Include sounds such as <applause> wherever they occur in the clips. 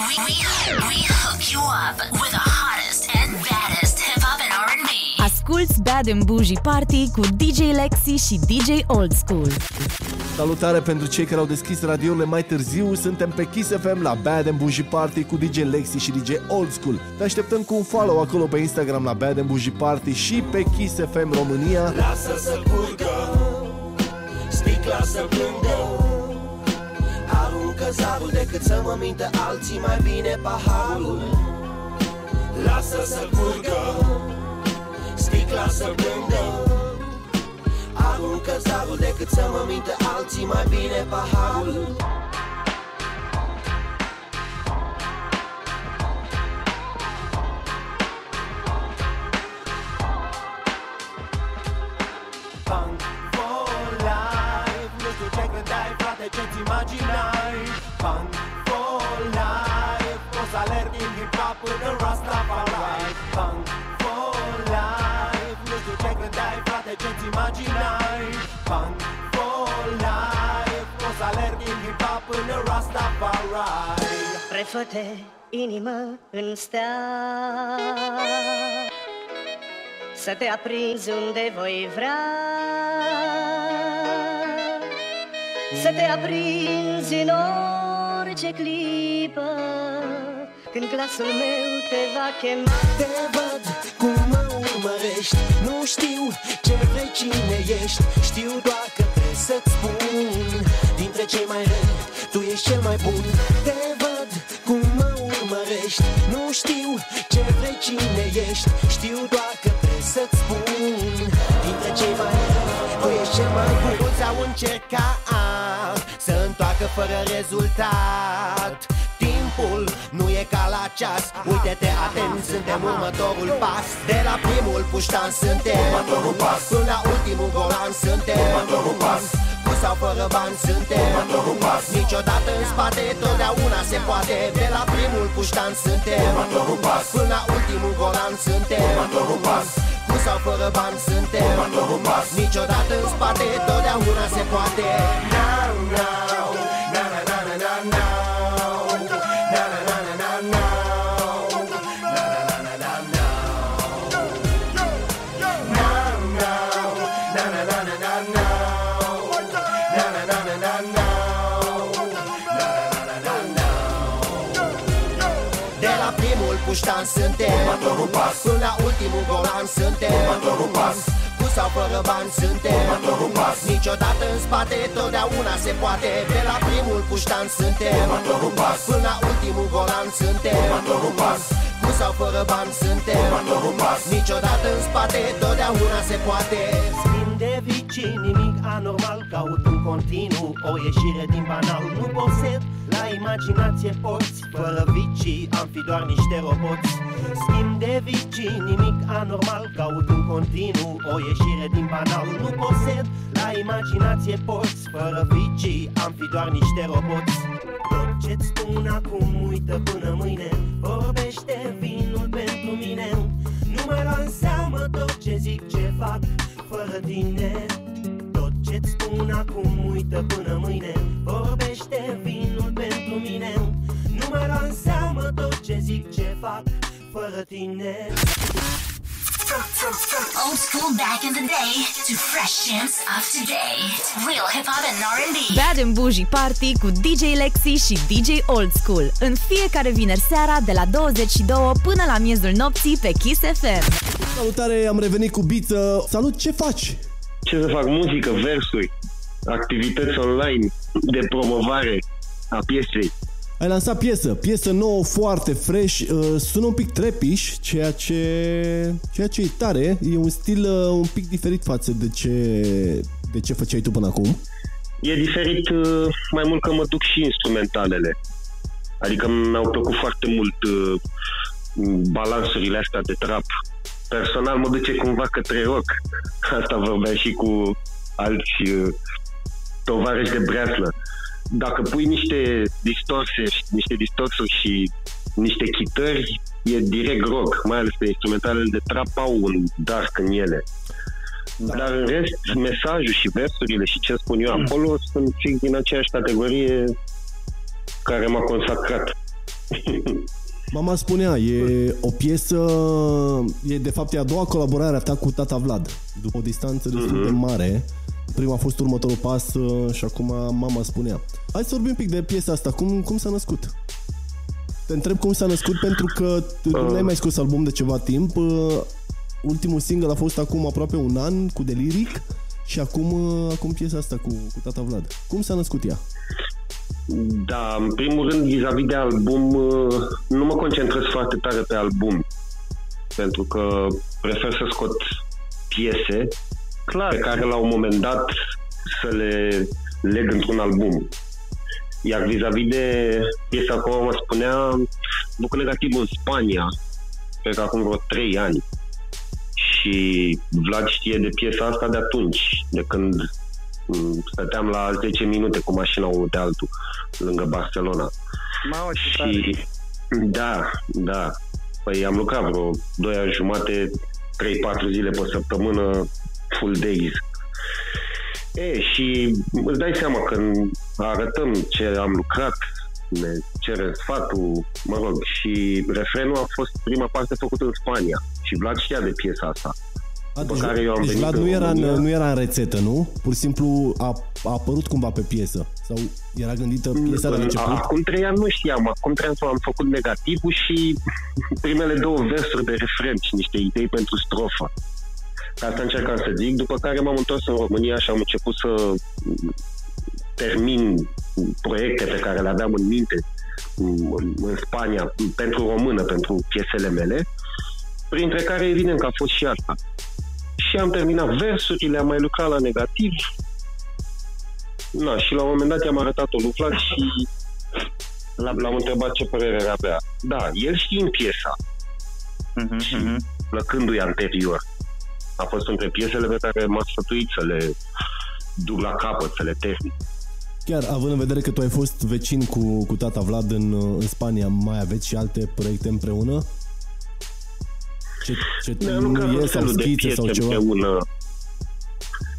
we, we hook you up with the hottest and baddest hip hop and R&B. Asculți Bad and Bougie Party cu DJ Lexi și DJ Old School. Salutare pentru cei care au deschis radiourile mai târziu. Suntem pe Kiss FM la Bad and Bougie Party cu DJ Lexi și DJ Old School. Te așteptăm cu un follow acolo pe Instagram la Bad and Bougie Party și pe Kiss FM România. Lasă să curgă Sticla să plângă Aruncă zarul decât să mă mintă alții Mai bine paharul. Lasă să curgă Sticla să plângă. Aruncă zarul decât să mă mintă alții Mai bine paharul. Punk for life Nu știu ce gândeai, frate, ce-ți imaginai? Punk for life. O să alerg din hip-hop până Rastafari Punk for life. Nu știu ce gândeai, frate, ce-ți imaginai? Punk for life. O să alerg din hip-hop până Rastafari Prefăte inimă în stea. Să te aprinzi unde voi vrea Să te aprinzi în orice clipă Când glasul meu te va chema. Te văd cum mă urmărești Nu știu ce vrei, cine ești. Știu doar că trebuie să-ți spun Dintre cei mai răi, tu ești cel mai bun. Te văd cum mă urmărești Nu știu ce vrei, cine ești. Știu doar că trebuie să-ți spun Dintre cei mai răi, tu ești cel mai bun. Mulți au încercat să întoarcă fără rezultat Timpul nu e ca la ceas. Uite-te atent, suntem următorul pas. De la primul puștan suntem. Următorul pas. Până la ultimul golan suntem. Următorul pas. Cu sau fără bani suntem. Următorul pas. Niciodată în spate, totdeauna se poate. De la primul puștan suntem. Următorul pas. Până la ultimul golan suntem. Următorul pas. Cu sau fără bani suntem. Următorul pas. Niciodată în spate, totdeauna se poate. Now, now Na puștan suntem. Următorul pas. Până la ultimul golan suntem. Următorul pas. Cu sau fără bani suntem. Următorul pas. Niciodată în spate, totdeauna se poate. De la primul puștan suntem. Următorul pas. Până la ultimul golan suntem. Următorul pas. Cu sau fără bani suntem. Următorul pas. Niciodată în spate, totdeauna se poate. Schimb de vicini, nimic anormal. Caut în continuu o ieșire din banal. Nu posed la imaginație porți Fără vicii am fi doar niște roboți. Schimb de vicini, nimic anormal. Caut în continuu o ieșire din banal. Nu posed la imaginație porți Fără vicii am fi doar niște roboți. Tot ce-ți spun acum uită până mâine. Vorbește vinul pentru mine. Nu mai lua în seamă tot ce zic, ce fac Fără tine tot ce-ți spun acum uită până mâine. Vorbește vinul pentru mine. Nu mai lua în seamă tot ce zic, ce fac Fără tine From, from, from old school back in the day to fresh jams of today. Real hip hop and R&B. Bad and Bougie Party cu DJ Lexi și DJ Old School. În fiecare vineri seara de la 22 până la miezul nopții pe Kiss FM. Salutare, am revenit cu Biță. Salut, ce faci? ce să fac, muzică, versuri, activități online de promovare a piesei. Ai lansat piesă, piesă nouă, foarte fresh, uh, sună un pic trepiș, ceea ce, ceea ce e tare, e un stil uh, un pic diferit față de ce, de ce făceai tu până acum. E diferit uh, mai mult că mă duc și instrumentalele. Adică mi-au plăcut foarte mult uh, balansurile astea de trap. Personal mă duce cumva către rock. Asta vorbeam și cu alți uh, tovarăși de breaslă. Dacă pui niște distorse, niște distorsuri și niște chitări, e direct rock, mai ales pe instrumentalele de trap au un dark în ele. Da. Dar în rest, mesajul și versurile și ce spun eu acolo sunt fix din aceeași categorie care m-a consacrat. Mama spunea, e o piesă, e de fapt e a doua colaborare a ta cu tata Vlad, după o distanță destul de mare. Prima a fost următorul pas uh, și acum mama spunea. Hai să vorbim un pic de piesa asta, cum, cum s-a născut? Te întreb cum s-a născut pentru că tu nu ai mai scos album de ceva timp. uh, Ultimul single a fost acum aproape un an cu Deliric și acum, uh, acum piesa asta cu, cu tata Vlad. Cum s-a născut ea? Da, în primul rând, vis-a-vis de album, uh, nu mă concentrez foarte tare pe album, pentru că prefer să scot piese Clar. pe care la un moment dat să le leg într-un album. Iar vis-a-vis de piesa, cum mă spunea, Bucă Negativ în Spania, cred că acum vreo 3 ani. Și Vlad știe de piesa asta de atunci, de când m, stăteam la 10 minute cu mașina unul de altul, lângă Barcelona. Mamă, ce tare. Și da, da. Păi am lucrat vreo 2 ani jumate, 3-4 zile pe săptămână, full days. E, și îți dai seama că arătăm ce am lucrat, ne cere sfatul, mă rog, și refrenul a fost prima parte făcută în Spania. Și Vlad știa de piesa asta. A, După deci, care eu am deci venit Vlad în nu era, în, România. nu era în rețetă, nu? Pur și simplu a, a apărut cumva pe piesă. Sau era gândită piesa de la început? Acum trei ani nu știam, acum trei ani am făcut negativul și <laughs> primele două versuri de refren și niște idei pentru strofă. Asta încercam să zic, după care m-am întors în România și am început să termin proiecte pe care le aveam în minte în, în Spania pentru română, pentru piesele mele, printre care evident că a fost și asta. Și am terminat versurile, am mai lucrat la negativ, Na, și la un moment dat i-am arătat-o lui Vlad și l- l-am întrebat ce părere avea. Da, el știe piesa, Mhm, mhm. plăcându-i anterior. A fost între piesele pe care m-a sfătuit să le duc la capăt, să le termin. Chiar, având în vedere că tu ai fost vecin cu, cu tata Vlad în, în Spania, mai aveți și alte proiecte împreună? Ce, ce Ne-am lucrat nu e tot sau felul de schițe piese sau ceva? împreună.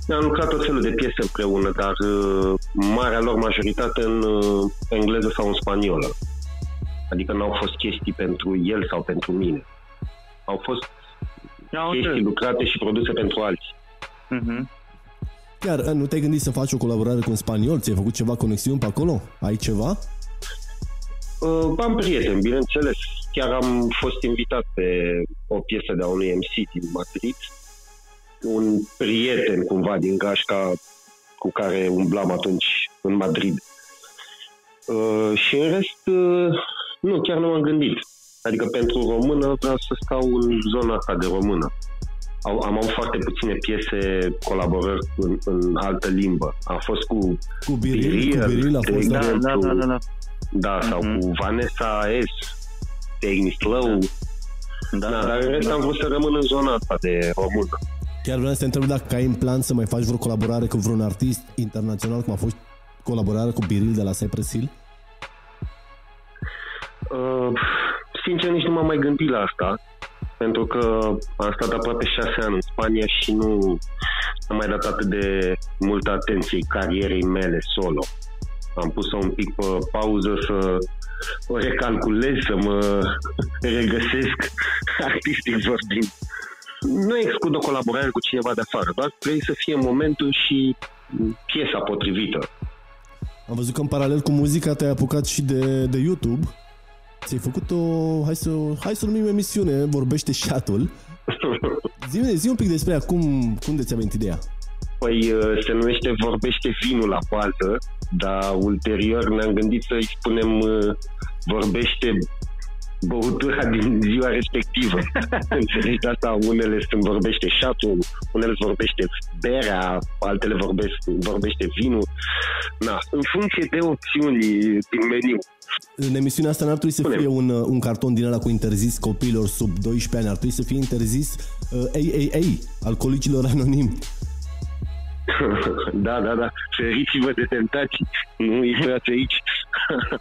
Ne-am lucrat tot felul de piese împreună, dar uh, marea lor majoritate în uh, engleză sau în spaniolă. Adică n-au fost chestii pentru el sau pentru mine. Au fost Am chestii înțeles. lucrate și produse pentru alții. Mhm. Chiar, nu te-ai gândit să faci o colaborare cu un spaniol? Ți-ai făcut ceva conexiuni pe acolo? Ai ceva? Uh, am prieteni, bineînțeles. Chiar am fost invitat pe o piesă de a unui MC din Madrid. Un prieten, cumva, din gașca cu care umblam atunci în Madrid. Uh, și în rest, uh, nu, chiar nu m-am gândit. Adică pentru română vreau să stau în zona asta de română. Au, am avut foarte puține piese, colaborări în, în altă limbă. A fost cu Cu Biril, cu Biril a de fost, da? Da, da, da, da, da. da, sau Mhm. cu Vanessa S, Take Me Slow. Da, Da, dar în rest am vrut să rămân în zona asta de română. Chiar vreau să te întreb dacă ai în plan să mai faci vreo colaborare cu vreun artist internațional, cum a fost colaborarea cu Biril de la Cypress Hill? Uh, sincer, nici nu m-am mai gândit la asta, pentru că am stat aproape șase ani în Spania și nu am mai dat atât de multă atenție carierei mele solo. Am pus-o un pic pe pauză să o recalculez, să mă <laughs> regăsesc <laughs> artistic vorbind. Nu exclud o colaborare cu cineva de afară, doar trebuie să fie momentul și piesa potrivită. Am văzut că în paralel cu muzica te-ai apucat și de, de YouTube. Ți-ai făcut o, hai să, hai să o numim emisiune, vorbește șatul. <laughs> Zi, zi un pic despre ea, cum, cum de ți-a venit ideea? Păi uh, se numește Vorbește vinul la bază, dar ulterior ne-am gândit să-i spunem uh, Vorbește băutura din ziua respectivă. <laughs> Înțelegi de asta? Unele sunt vorbește șatul, unele vorbește berea, altele vorbește, vorbește vinul. Na, în funcție de opțiuni din meniu. În emisiunea asta n-ar trebui să Spune. fie un, uh, un carton din ăla cu interzis copiilor sub 12 ani, ar trebui să fie interzis uh, AAA, alcoolicilor anonimi. <laughs> da, da, da. Feriți-vă de tentații. Nu intrați aici.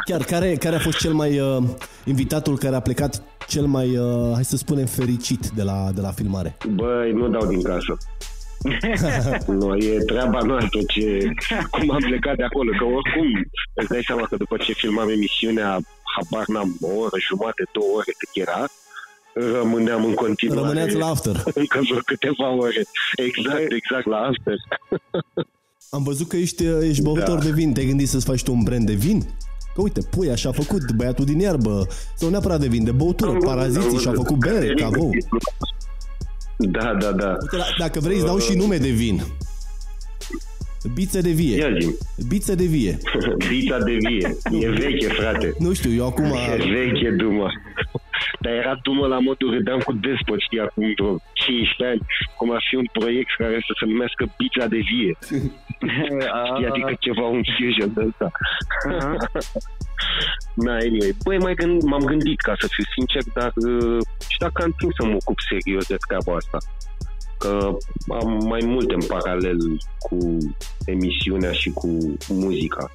Chiar, care, care a fost cel mai, uh, invitatul care a plecat cel mai, uh, hai să spunem, fericit de la, de la filmare? Băi, nu dau din casă. <laughs> nu, e treaba noastră ce, cum am plecat de acolo, că oricum îți dai seama că după ce filmam emisiunea, habar n-am, o oră, jumate, două ore cât era, rămâneam în continuare. Rămâneați la after. <laughs> Încă vreo câteva ore. Exact, exact, la after. Am văzut că ești, ești băutor Da. de vin. Te-ai gândit să-ți faci tu un brand de vin? Că uite, pui așa a făcut băiatul din iarbă, sau neapărat de vin, de băutură, Am văzut, paraziții am și-a văzut. făcut bere, cavou. Da, da, da. Uite, la- dacă vrei îți dau și nume de vin. Bițe de vie. Ia zi Bițe de vie. <laughs> Vita de vie. E veche, frate. Nu știu, eu acum... E veche dumă. Dar era dumă la modul râdeam cu despot, știi, acum vreo 15 ani, cum ar fi un proiect care să se numească Pizza de vie. Știi, adică ceva un fusion de ăsta. <laughs> Na, anyway. Băi, mai gând, m-am gândit, ca să fiu sincer, dar uh, și dacă am timp să mă ocup serios de treaba asta. Că am mai multe în paralel cu emisiunea și cu muzica.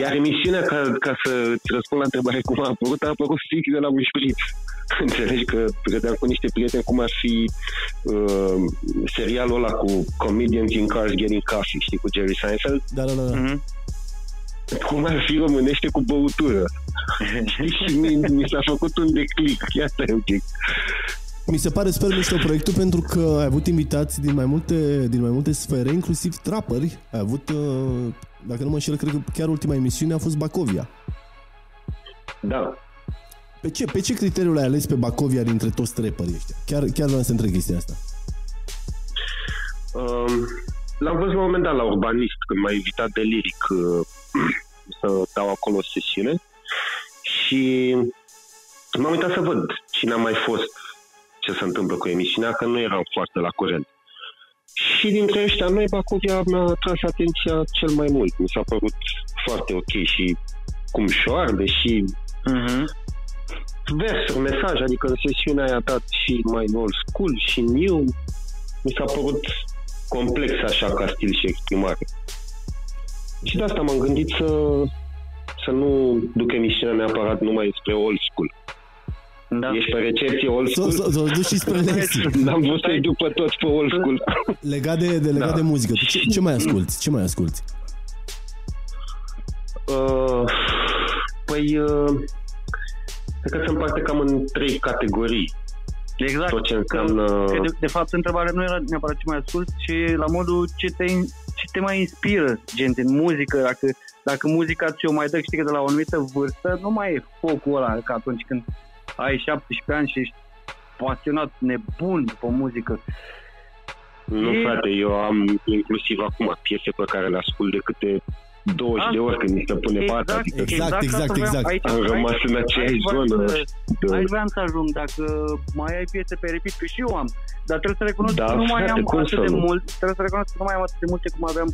Iar emisiunea, ca, ca să îți răspund la întrebare cum a apărut, a apărut fix de la un șpriț. <laughs> Înțelegi că credeam cu niște prieteni cum ar fi uh, serialul ăla cu Comedians in Cars Getting Coffee, știi, cu Jerry Seinfeld? Da, da, da. da. Mhm. cum ar fi românește cu băutură. <laughs> Știi? și mi, mi s-a făcut un declic. Ia stai un pic. Mi se pare super mișto proiectul pentru că ai avut invitați din mai multe, din mai multe sfere, inclusiv trapări. Ai avut, uh, dacă nu mă înșel, cred că chiar ultima emisiune a fost Bacovia. Da. Pe ce, pe ce criteriu l-ai ales pe Bacovia dintre toți trapperii ăștia? Chiar, chiar vreau să întreb chestia asta. Um, l-am văzut la un moment dat la Urbanist, când m-a invitat de liric uh, <clears throat> să dau acolo o sesiune. Și m-am uitat să văd cine a mai fost, ce se întâmplă cu emisiunea, că nu eram foarte la curent. Și dintre ăștia, noi, Bacovia mi-a tras atenția cel mai mult. Mi s-a părut foarte ok și cum șoarde și Mhm. versuri, mesaj, adică în sesiunea aia a dat și mai old school și new. Mi s-a părut complex așa ca stil și exprimare. Și de asta m-am gândit să, să nu duc emisiunea neapărat numai spre old school. Da. Ești pe recepție old Să school? s-o duci și spre <laughs> Lexi. N-am vrut să-i duc pe toți pe old school. Legat de, de, legat Da. de muzică, tu ce, ce mai asculti? Ce mai asculti? Uh, păi, uh, cred că se împarte cam în trei categorii. Exact. Tot ce Că- înseamnă... Că de, de fapt, întrebarea nu era neapărat ce mai ascult, ci la modul ce te, ce te mai inspiră, gen, în muzică. Dacă, dacă muzica ți-o mai dă, știi că de la o anumită vârstă, nu mai e focul ăla, ca atunci când ai 17 ani și ești pasionat, nebun după muzică. Nu, E- frate, eu am inclusiv acum piese pe care le ascult de câte 20 de ori când mi se pune Exact, pata. Adică Exact, asta exact, vreau. exact. Aici, Am rămas aici- în aceeași aici vreau zonă. să- de- Aici vreau să ajung, dacă mai ai piese pe repeat, că și eu am, dar trebuie să recunosc Da, că nu mai frate, am cum atât să de nu? mult, trebuie să recunosc că nu mai am atât de multe cum aveam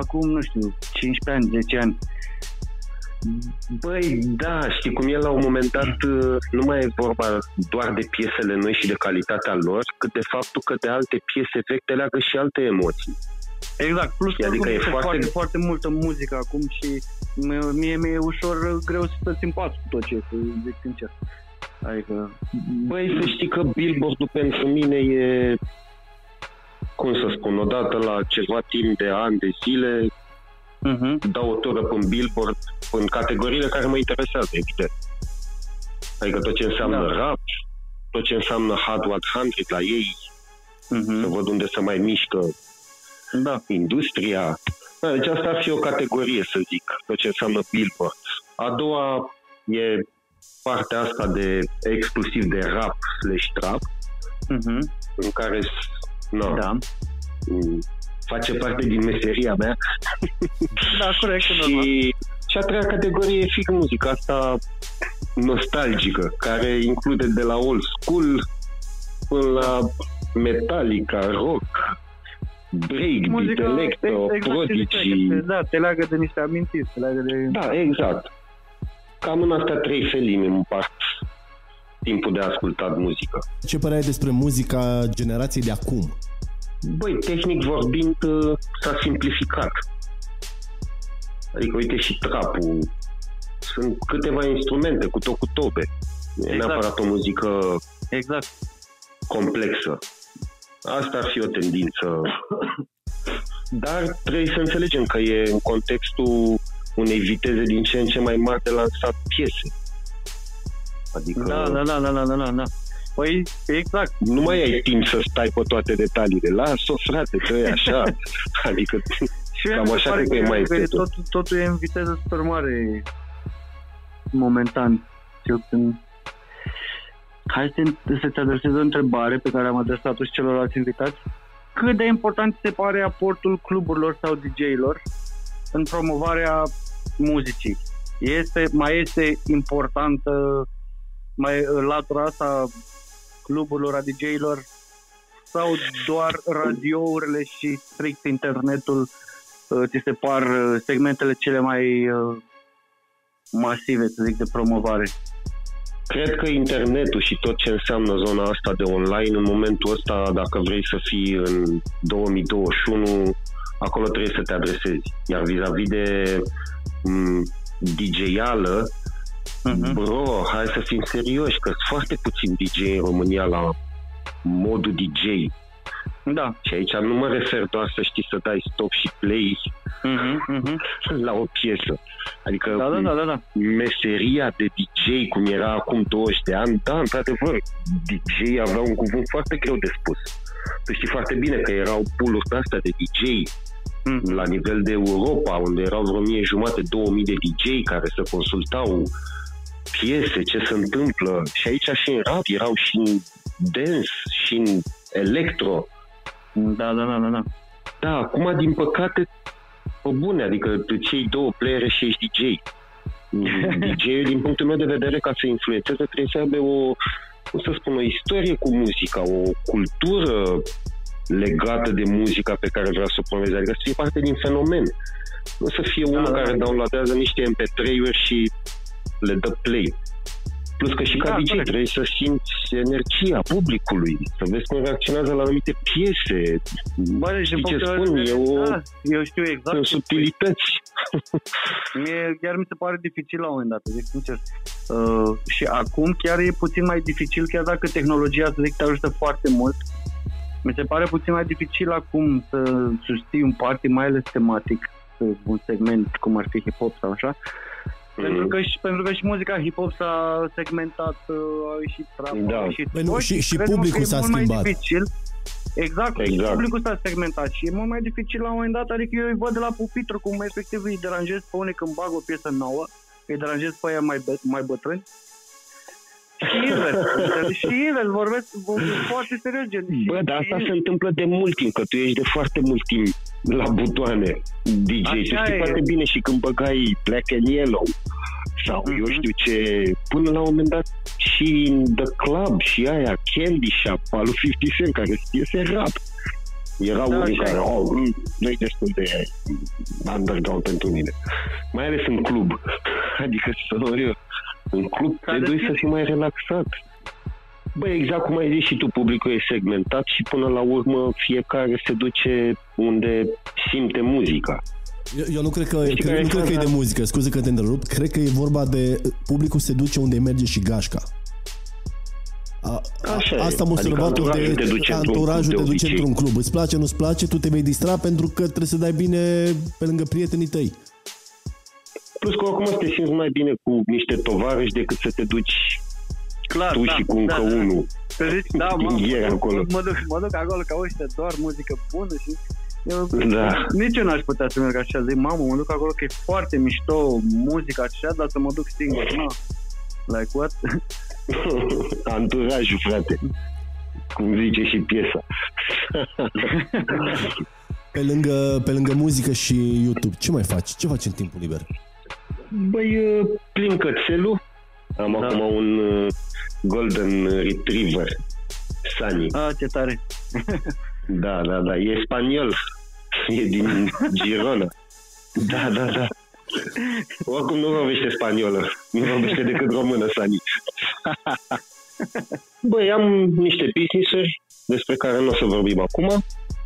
acum, nu știu, 15 ani, 10 ani. Băi, da, știi cum e la un moment dat, uh, nu mai e vorba doar de piesele noi și de calitatea lor, cât de faptul că de alte piese vechi te leagă și alte emoții. Exact, plus că Adică adică e e foarte- foarte, foarte multă muzică acum și mie, mie mi-e ușor greu să stăți în pas cu tot ce, să zic sincer. Adică, Băi, să știi că Billboard-ul pentru mine e, cum să spun, odată la ceva timp de ani, de zile, uh-huh. dau o tură pe Billboard în categoriile care mă interesează, evident. Adică tot ce înseamnă Da. rap, tot ce înseamnă Hot 100 la ei, să Uh-huh. văd unde se mai mișcă Da. industria. Da, deci asta ar fi o categorie, să zic, tot ce înseamnă Billboard. A doua e partea asta de exclusiv de rap slash trap, Uh-huh. în care no, Da. M, face parte din meseria mea. <laughs> Da, corect, normal. și, și a treia categorie e fix muzica asta nostalgică, care include de la old school până la Metallica, rock, breakbeat, Muzica, electro, exact ce ziceai, prodigy. că te- Da, te leagă de niște amintiri, te leagă de... Da, exact. Cam în astea trei felime îmi împart timpul de ascultat muzică. Ce părere ai despre muzica generației de acum? Băi, tehnic vorbind, uh, s-a simplificat. Adică, uite, și trapul. Sunt câteva instrumente cu tot cu tobe. Nu e Exact. neapărat o muzică Exact. complexă. Asta ar fi o tendință. Dar trebuie să înțelegem că e în contextul unei viteze din ce în ce mai mari de lansat piese. Adică Da, da, da, da, da, da, da. Păi, exact. nu mai ai timp să stai pe toate detaliile. Lasă-o, frate, că e așa. <laughs> adică Și Cam mi se așa pare cred că e mai că este tot. totul, totul e în viteză super mare momentan. Cel puțin. Hai să, să-ți adresez o întrebare pe care am adresat-o și celorlalți invitați. Cât de important ți se pare aportul cluburilor sau DJ-ilor în promovarea muzicii? Este, mai este importantă mai latura asta cluburilor, a DJ-ilor sau doar radiourile și strict internetul uh, ți se par uh, segmentele cele mai uh, masive, să zic, de promovare? Cred că internetul și tot ce înseamnă zona asta de online, în momentul ăsta, dacă vrei să fii în 2021, acolo trebuie să te adresezi. Iar vis-a-vis de m, DJ-ală, Mhm. bro, hai să fim serioși, că sunt foarte puțini DJ în România la modul DJ. Da. Și aici nu mă refer doar să știi să dai stop și play Mhm, mhm. la o piesă. Adică Da, da, da, da, da. meseria de DJ, cum era acum 20 de ani, da, într-adevăr, DJ avea un cuvânt foarte greu de spus. Tu știi foarte bine că erau pool-uri astea de DJ Mhm. la nivel de Europa, unde erau vreo mie jumate, 2000 de DJ care se consultau piese, ce se întâmplă. Și aici și în rap erau și în dance, și în electro. Da, da, da, da, da. Da, acum, din păcate, pe bune, adică tu cei două playere și ești DJ. <laughs> DJ, din punctul meu de vedere, ca să influențeze, trebuie să aibă o, cum să spun, o istorie cu muzica, o cultură legată de muzica pe care vrea să o promoveze, adică să fie parte din fenomen. Nu să fie unul da, care da. downloadează niște MP3-uri și le dă play. Plus că și ca Da, DJ corect. trebuie să simți energia publicului, să vezi cum reacționează la anumite piese. Bă, deci, din Știi ce punctul spun? meu de E o- vedere, da, eu știu exact. Sunt ce spui. subtilități. Mie chiar mi se pare dificil la un moment dat, să zic sincer. Uh, și acum chiar e puțin mai dificil, chiar dacă tehnologia, să zic, te ajută foarte mult. Mi se pare puțin mai dificil acum să susții un party, mai ales tematic, uh, un segment cum ar fi hip-hop sau așa. Pentru, că și, pentru că și muzica hip-hop s-a segmentat, uh, a ieșit trap, Da. a ieșit Păi nu, rock și- și credem că publicul e s-a mult mai schimbat. dificil. Exact, Exact. exact, publicul s-a segmentat și e mult mai dificil la un moment dat, adică eu îi văd de la pupitru cum efectiv îi deranjez pe unii când bag o piesă nouă, îi deranjez pe aia mai, bă- mai bătrâni. Și invers, <laughs> și invers, vorbesc vorbesc foarte serios, gen. și- Bă, dar asta și- se întâmplă de mult timp, că tu ești de foarte mult timp la butoane DJ. Așa tu știi e. foarte bine și când băgai Black and Yellow sau Mhm. eu știu ce, până la un moment dat și în The Club și aia, Candy Shop, al lui 50 Cent, care iese rap. Erau Da, unii așa care, e. oh, mm, nu e destul de underground pentru mine. Mai ales în club. <laughs> Adică, serios, în club S-a trebuie deschis. să fii mai relaxat. Bă, exact cum ai zis și tu, publicul e segmentat și până la urmă fiecare se duce unde simte muzica. Eu, eu nu cred că, Știi cred, care nu e cred că e de faza? muzică, scuze că te întrerup, cred că e vorba de publicul se duce unde merge și gașca. A, a, Așa e. asta am Adică observat anturajul te duce într-un anturajul club te de duce obicei. într-un club. Îți place, nu-ți place, tu te vei distra pentru că trebuie să dai bine pe lângă prietenii tăi. Plus că acum te simți mai bine cu niște tovarăși decât să te duci Clar, tu da, și cu încă da, da. unul. Că zici, da, mă, Din ieri mă, duc- acolo. mă, duc, mă duc acolo ca ăștia doar muzică bună și eu, Da. nici eu n-aș putea să merg așa, zic, mamă, mă duc acolo că e foarte mișto muzica așa, dar să mă duc singur, nu. Like what? <laughs> Anturajul, frate. Cum zice și piesa. <laughs> Pe lângă, pe lângă muzică și YouTube, ce mai faci? Ce faci în timpul liber? Băi, uh, plim cățelul. Am Da. acum un uh, Golden Retriever. Sunny. A, ce tare. <laughs> Da, da, da. E spaniol. E din Girona. <laughs> Da, da, da. Oricum nu vorbește spaniolă. Nu vorbește decât română, Sani. <laughs> Băi, am niște business-uri despre care nu o să vorbim acum.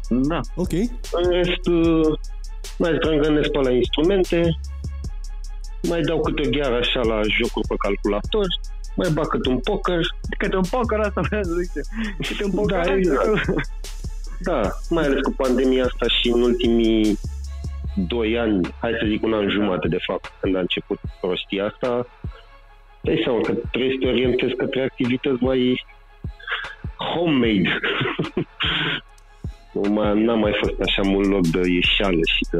Da. Ok. În rest, uh, mai strângănesc pe la instrumente, mai dau câte o gheară așa la jocuri pe calculator, mai bag câte un poker. Câte un poker asta vreau să zic. Câte un poker Da, asta. exact. Da, mai ales cu pandemia asta și în ultimii 2 ani, hai să zic un an jumate de fapt, când a început prostia asta, dai seama că trebuie să te orientezi către activități mai homemade. <laughs> Nu mai- N-am mai fost așa mult loc de ieșeală și de...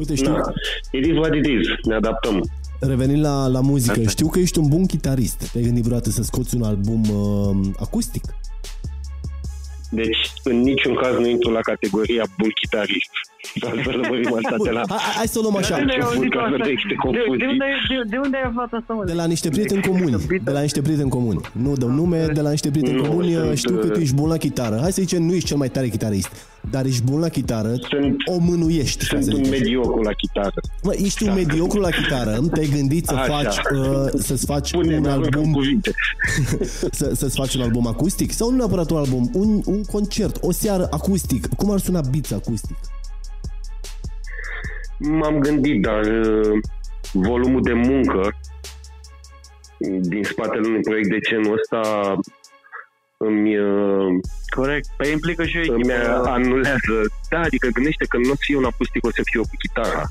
Uite, știu, Na, it is what it is, ne adaptăm. revenind la, la muzică, Asta e. știu că ești un bun chitarist. Te-ai gândit vreodată să scoți un album uh, acustic? Deci, în niciun caz nu intru la categoria bun chitarist. Dar să lămurim asta de la... Hai, <laughs> hai- hai să o luăm așa. De unde ai început, auzit ca să asta? nu existe De, confuzii. de, unde, ai- de, de unde ai aflat asta, mă? De la niște prieteni comuni. De la niște prieteni comuni. Nu dau nume, de la niște prieteni Nu, comuni. sunt, Știu că tu uh, ești bun la chitară. Hai să zicem, nu ești cel mai tare chitarist, dar ești bun la chitară, Sunt- o mânuiești, ca Sunt să un zic așa. mediocru la chitară. Mă, ești un mediocru la chitară, te-ai gândit să Așa. faci, uh, să-ți faci Pune un în album, cuvinte. <laughs> să, să-ți faci un album acustic sau nu neapărat un album, un, un concert, o seară acustic. Cum ar suna Beats acustic? M-am gândit, dar uh, volumul de muncă din spatele unui proiect de genul ăsta îmi, uh, Corect. Păi implică și o îmi echipă. anulează. Da, adică gândește că nu o să fie un acustic, o să fie eu cu chitara.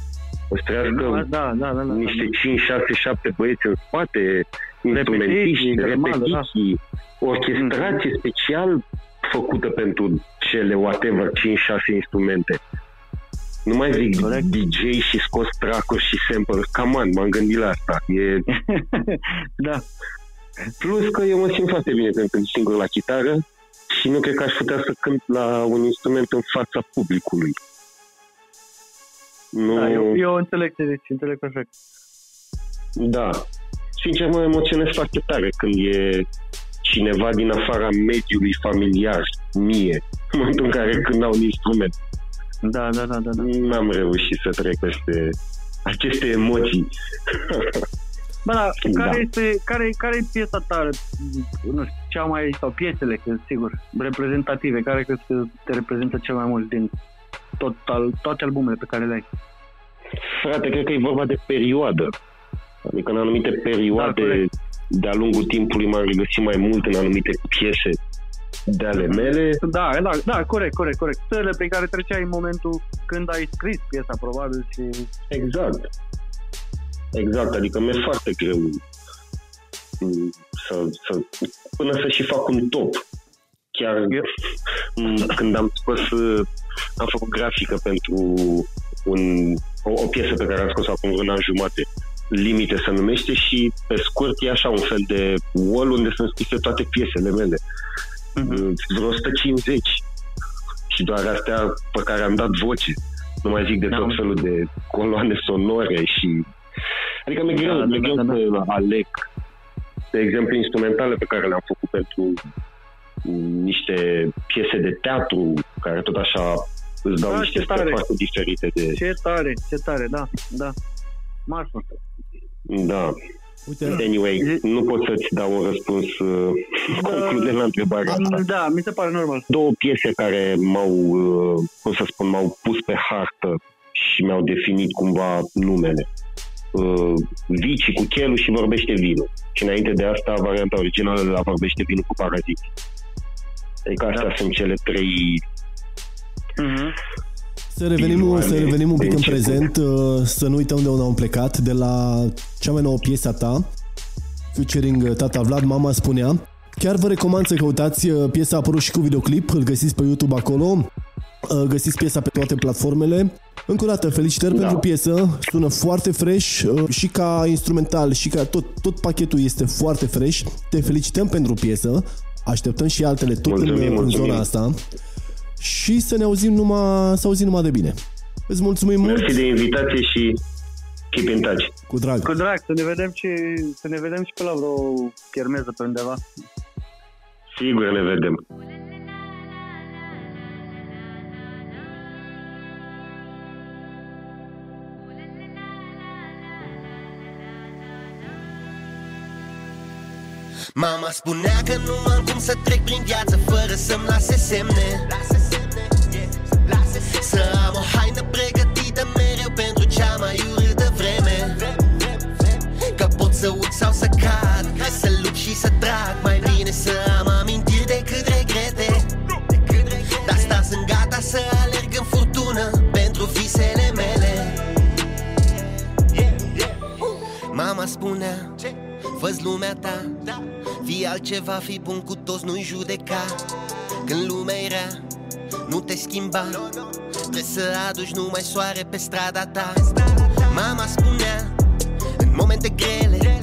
O să trească Da, da, da, da, da. niște 5, 6, 7 băieți în spate, instrumentiști, grămadă, da. repetiții, orchestrație special făcută pentru cele whatever 5-6 instrumente. Nu mai zic Corect. DJ și scos track și sample. Come on, m-am gândit la asta. E... <laughs> da. Plus că eu mă simt foarte bine când cânt singur la chitară și nu cred că aș putea să cânt la un instrument în fața publicului. Nu... da eu, eu înțeleg ce zici, înțeleg perfect. Da. Sincer, mă emoționez foarte tare când e cineva din afara mediului familiar, mie, în momentul în care când au un instrument. Da, da, da, da. da. N-am reușit să trec peste aceste emoții. <laughs> Bă, da, care, Da. este, care, care e piesa ta, nu știu, cea mai, sau piesele, că sigur, reprezentative, care crezi că te reprezintă cel mai mult din tot, al, toate albumele pe care le ai? Frate, cred că e vorba de perioadă. Adică în anumite Da, perioade corect. De-a lungul timpului m-am regăsit mai mult în anumite piese de ale mele. Da, da, da, corect, corect, corect. Stările pe care treceai în momentul când ai scris piesa, probabil, și... Exact. Exact, adică mi-e foarte greu mm, să, să, până să și fac un top. Chiar Eu- <laughs> mm, când am scos, uh, am făcut grafică pentru un, o, o piesă pe care am scos acum un an jumate. Limite se numește și pe scurt e așa un fel de wall unde sunt scrise toate piesele mele. Mm, Vreo 150 și doar astea pe care am dat voce. Nu mai zic de Da. tot felul de coloane sonore și... Adică mi-e greu, Da, mi-e da, greu da, da. să aleg. De exemplu, instrumentale pe care le-am făcut pentru niște piese de teatru, care tot așa îți dau Da, niște ce tare. stări foarte diferite de... Ce tare, ce tare, da, da. Marfă. Da. Uite, Anyway, nu pot să-ți dau un răspuns uh, concludent la întrebarea asta. Da, mi se pare normal. două piese care m-au, uh, cum să spun, m-au pus pe hartă și mi-au definit cumva numele. Uh, Vici cu Chelu și Vorbește Vinul. Și înainte de asta, varianta originală la Vorbește Vinul cu Parazit. Adică astea Da. sunt cele trei... Mhm. Să revenim, Vizuale să revenim un pic de în început. prezent, uh, să nu uităm de unde am plecat, de la cea mai nouă piesă a ta, featuring uh, tata Vlad, mama spunea. Chiar vă recomand să căutați uh, piesa, a apărut și cu videoclip, îl găsiți pe YouTube acolo, Uh, găsiți piesa pe toate platformele. Încă o dată, felicitări Da. pentru piesă, sună foarte fresh uh, și ca instrumental și ca tot, tot pachetul este foarte fresh. Te felicităm pentru piesă, așteptăm și altele tot în, Mulțumim, în mulțumim. zona asta și să ne auzim numai, să auzim numai de bine. Îți mulțumim mult, Mersi de invitație și keep in touch. cu drag. Cu drag, să ne vedem și, să ne vedem și pe la vreo chermeză pe undeva. Sigur ne vedem. Mama spunea că nu am cum să trec prin viață fără să-mi lase semne să am o haină pregătită mereu pentru cea mai urâtă vreme. Că pot să urc sau să cad, să lupt și să trag. Mai bine să am amintiri decât regrete. De asta sunt gata să alerg în furtună pentru visele mele. Mama spunea, fă lumea ta Fii altceva, fi bun cu toți, nu-i judeca. Când lumea e rea nu te schimba. Trebuie să aduci numai soare pe strada ta. Mama spunea, în momente grele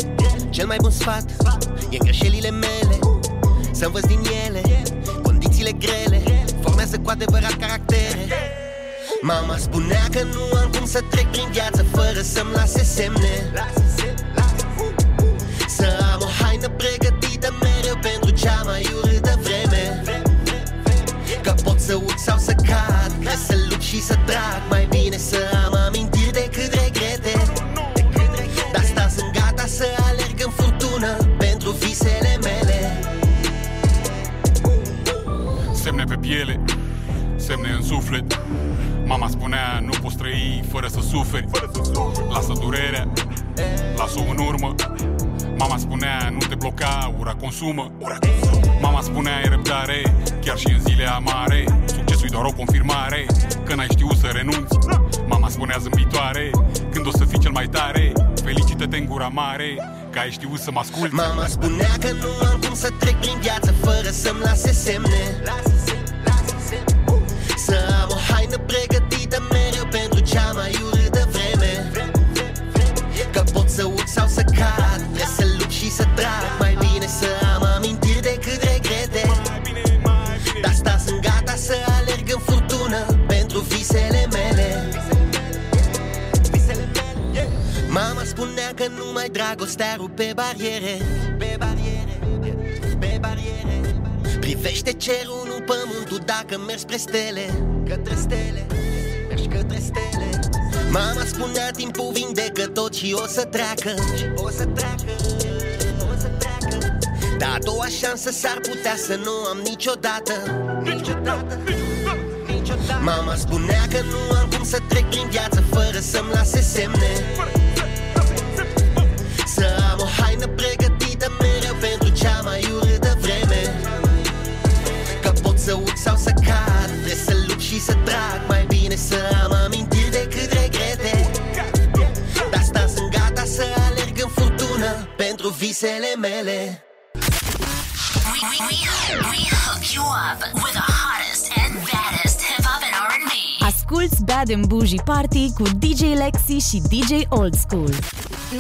Cel mai bun sfat e în greșelile mele. Să învăț din ele, condițiile grele Formează cu adevărat caractere. Mama spunea că nu am cum să trec prin viață Fără să-mi lase semne. Să am o haină pregătită să urc sau să cad Că să lupt și să trag. Mai bine să am amintiri decât regrete. Dar asta sunt gata să alerg în furtună Pentru visele mele. Semne pe piele, semne în suflet. Mama spunea, nu poți trăi fără să suferi. Lasă durerea, lasă-o în urmă Mama spunea, nu te bloca, ura consumă. Mama spunea, ai răbdare, chiar și în zile amare. Succesul e doar o confirmare, că n-ai știut să renunți. Mama spunea zâmbitoare, când o să fii cel mai tare Felicită-te în gura mare, că ai știut să mă asculti Mama spunea că nu am cum să trec prin viață Fără să-mi lase semne. Să am o haină pregătită mereu Pentru cea mai urâtă numai dragostea rupe bariere Pe bariere, pe bariere. Privește cerul, nu pământul dacă mergi spre stele Către stele, mergi către stele. Mama spunea timpul vindecă tot și o să treacă Și o să treacă, o să treacă. Dar a doua șansă s-ar putea să nu am niciodată Niciodată, niciodată. Mama spunea că nu am cum să trec prin viață fără să-mi lase semne. Să am o haină pregătită mereu pentru cea mai urâtă vreme Că pot să urc sau să cad Trebuie să lupt și să trag Mai bine să am amintiri decât regrete Dar asta sunt gata să alerg în furtună Pentru visele mele We, we, we, we hook you up with the hottest and baddest hip hop and R&B. Asculți Bad and Bougie Party cu DJ Lexi și DJ Old School.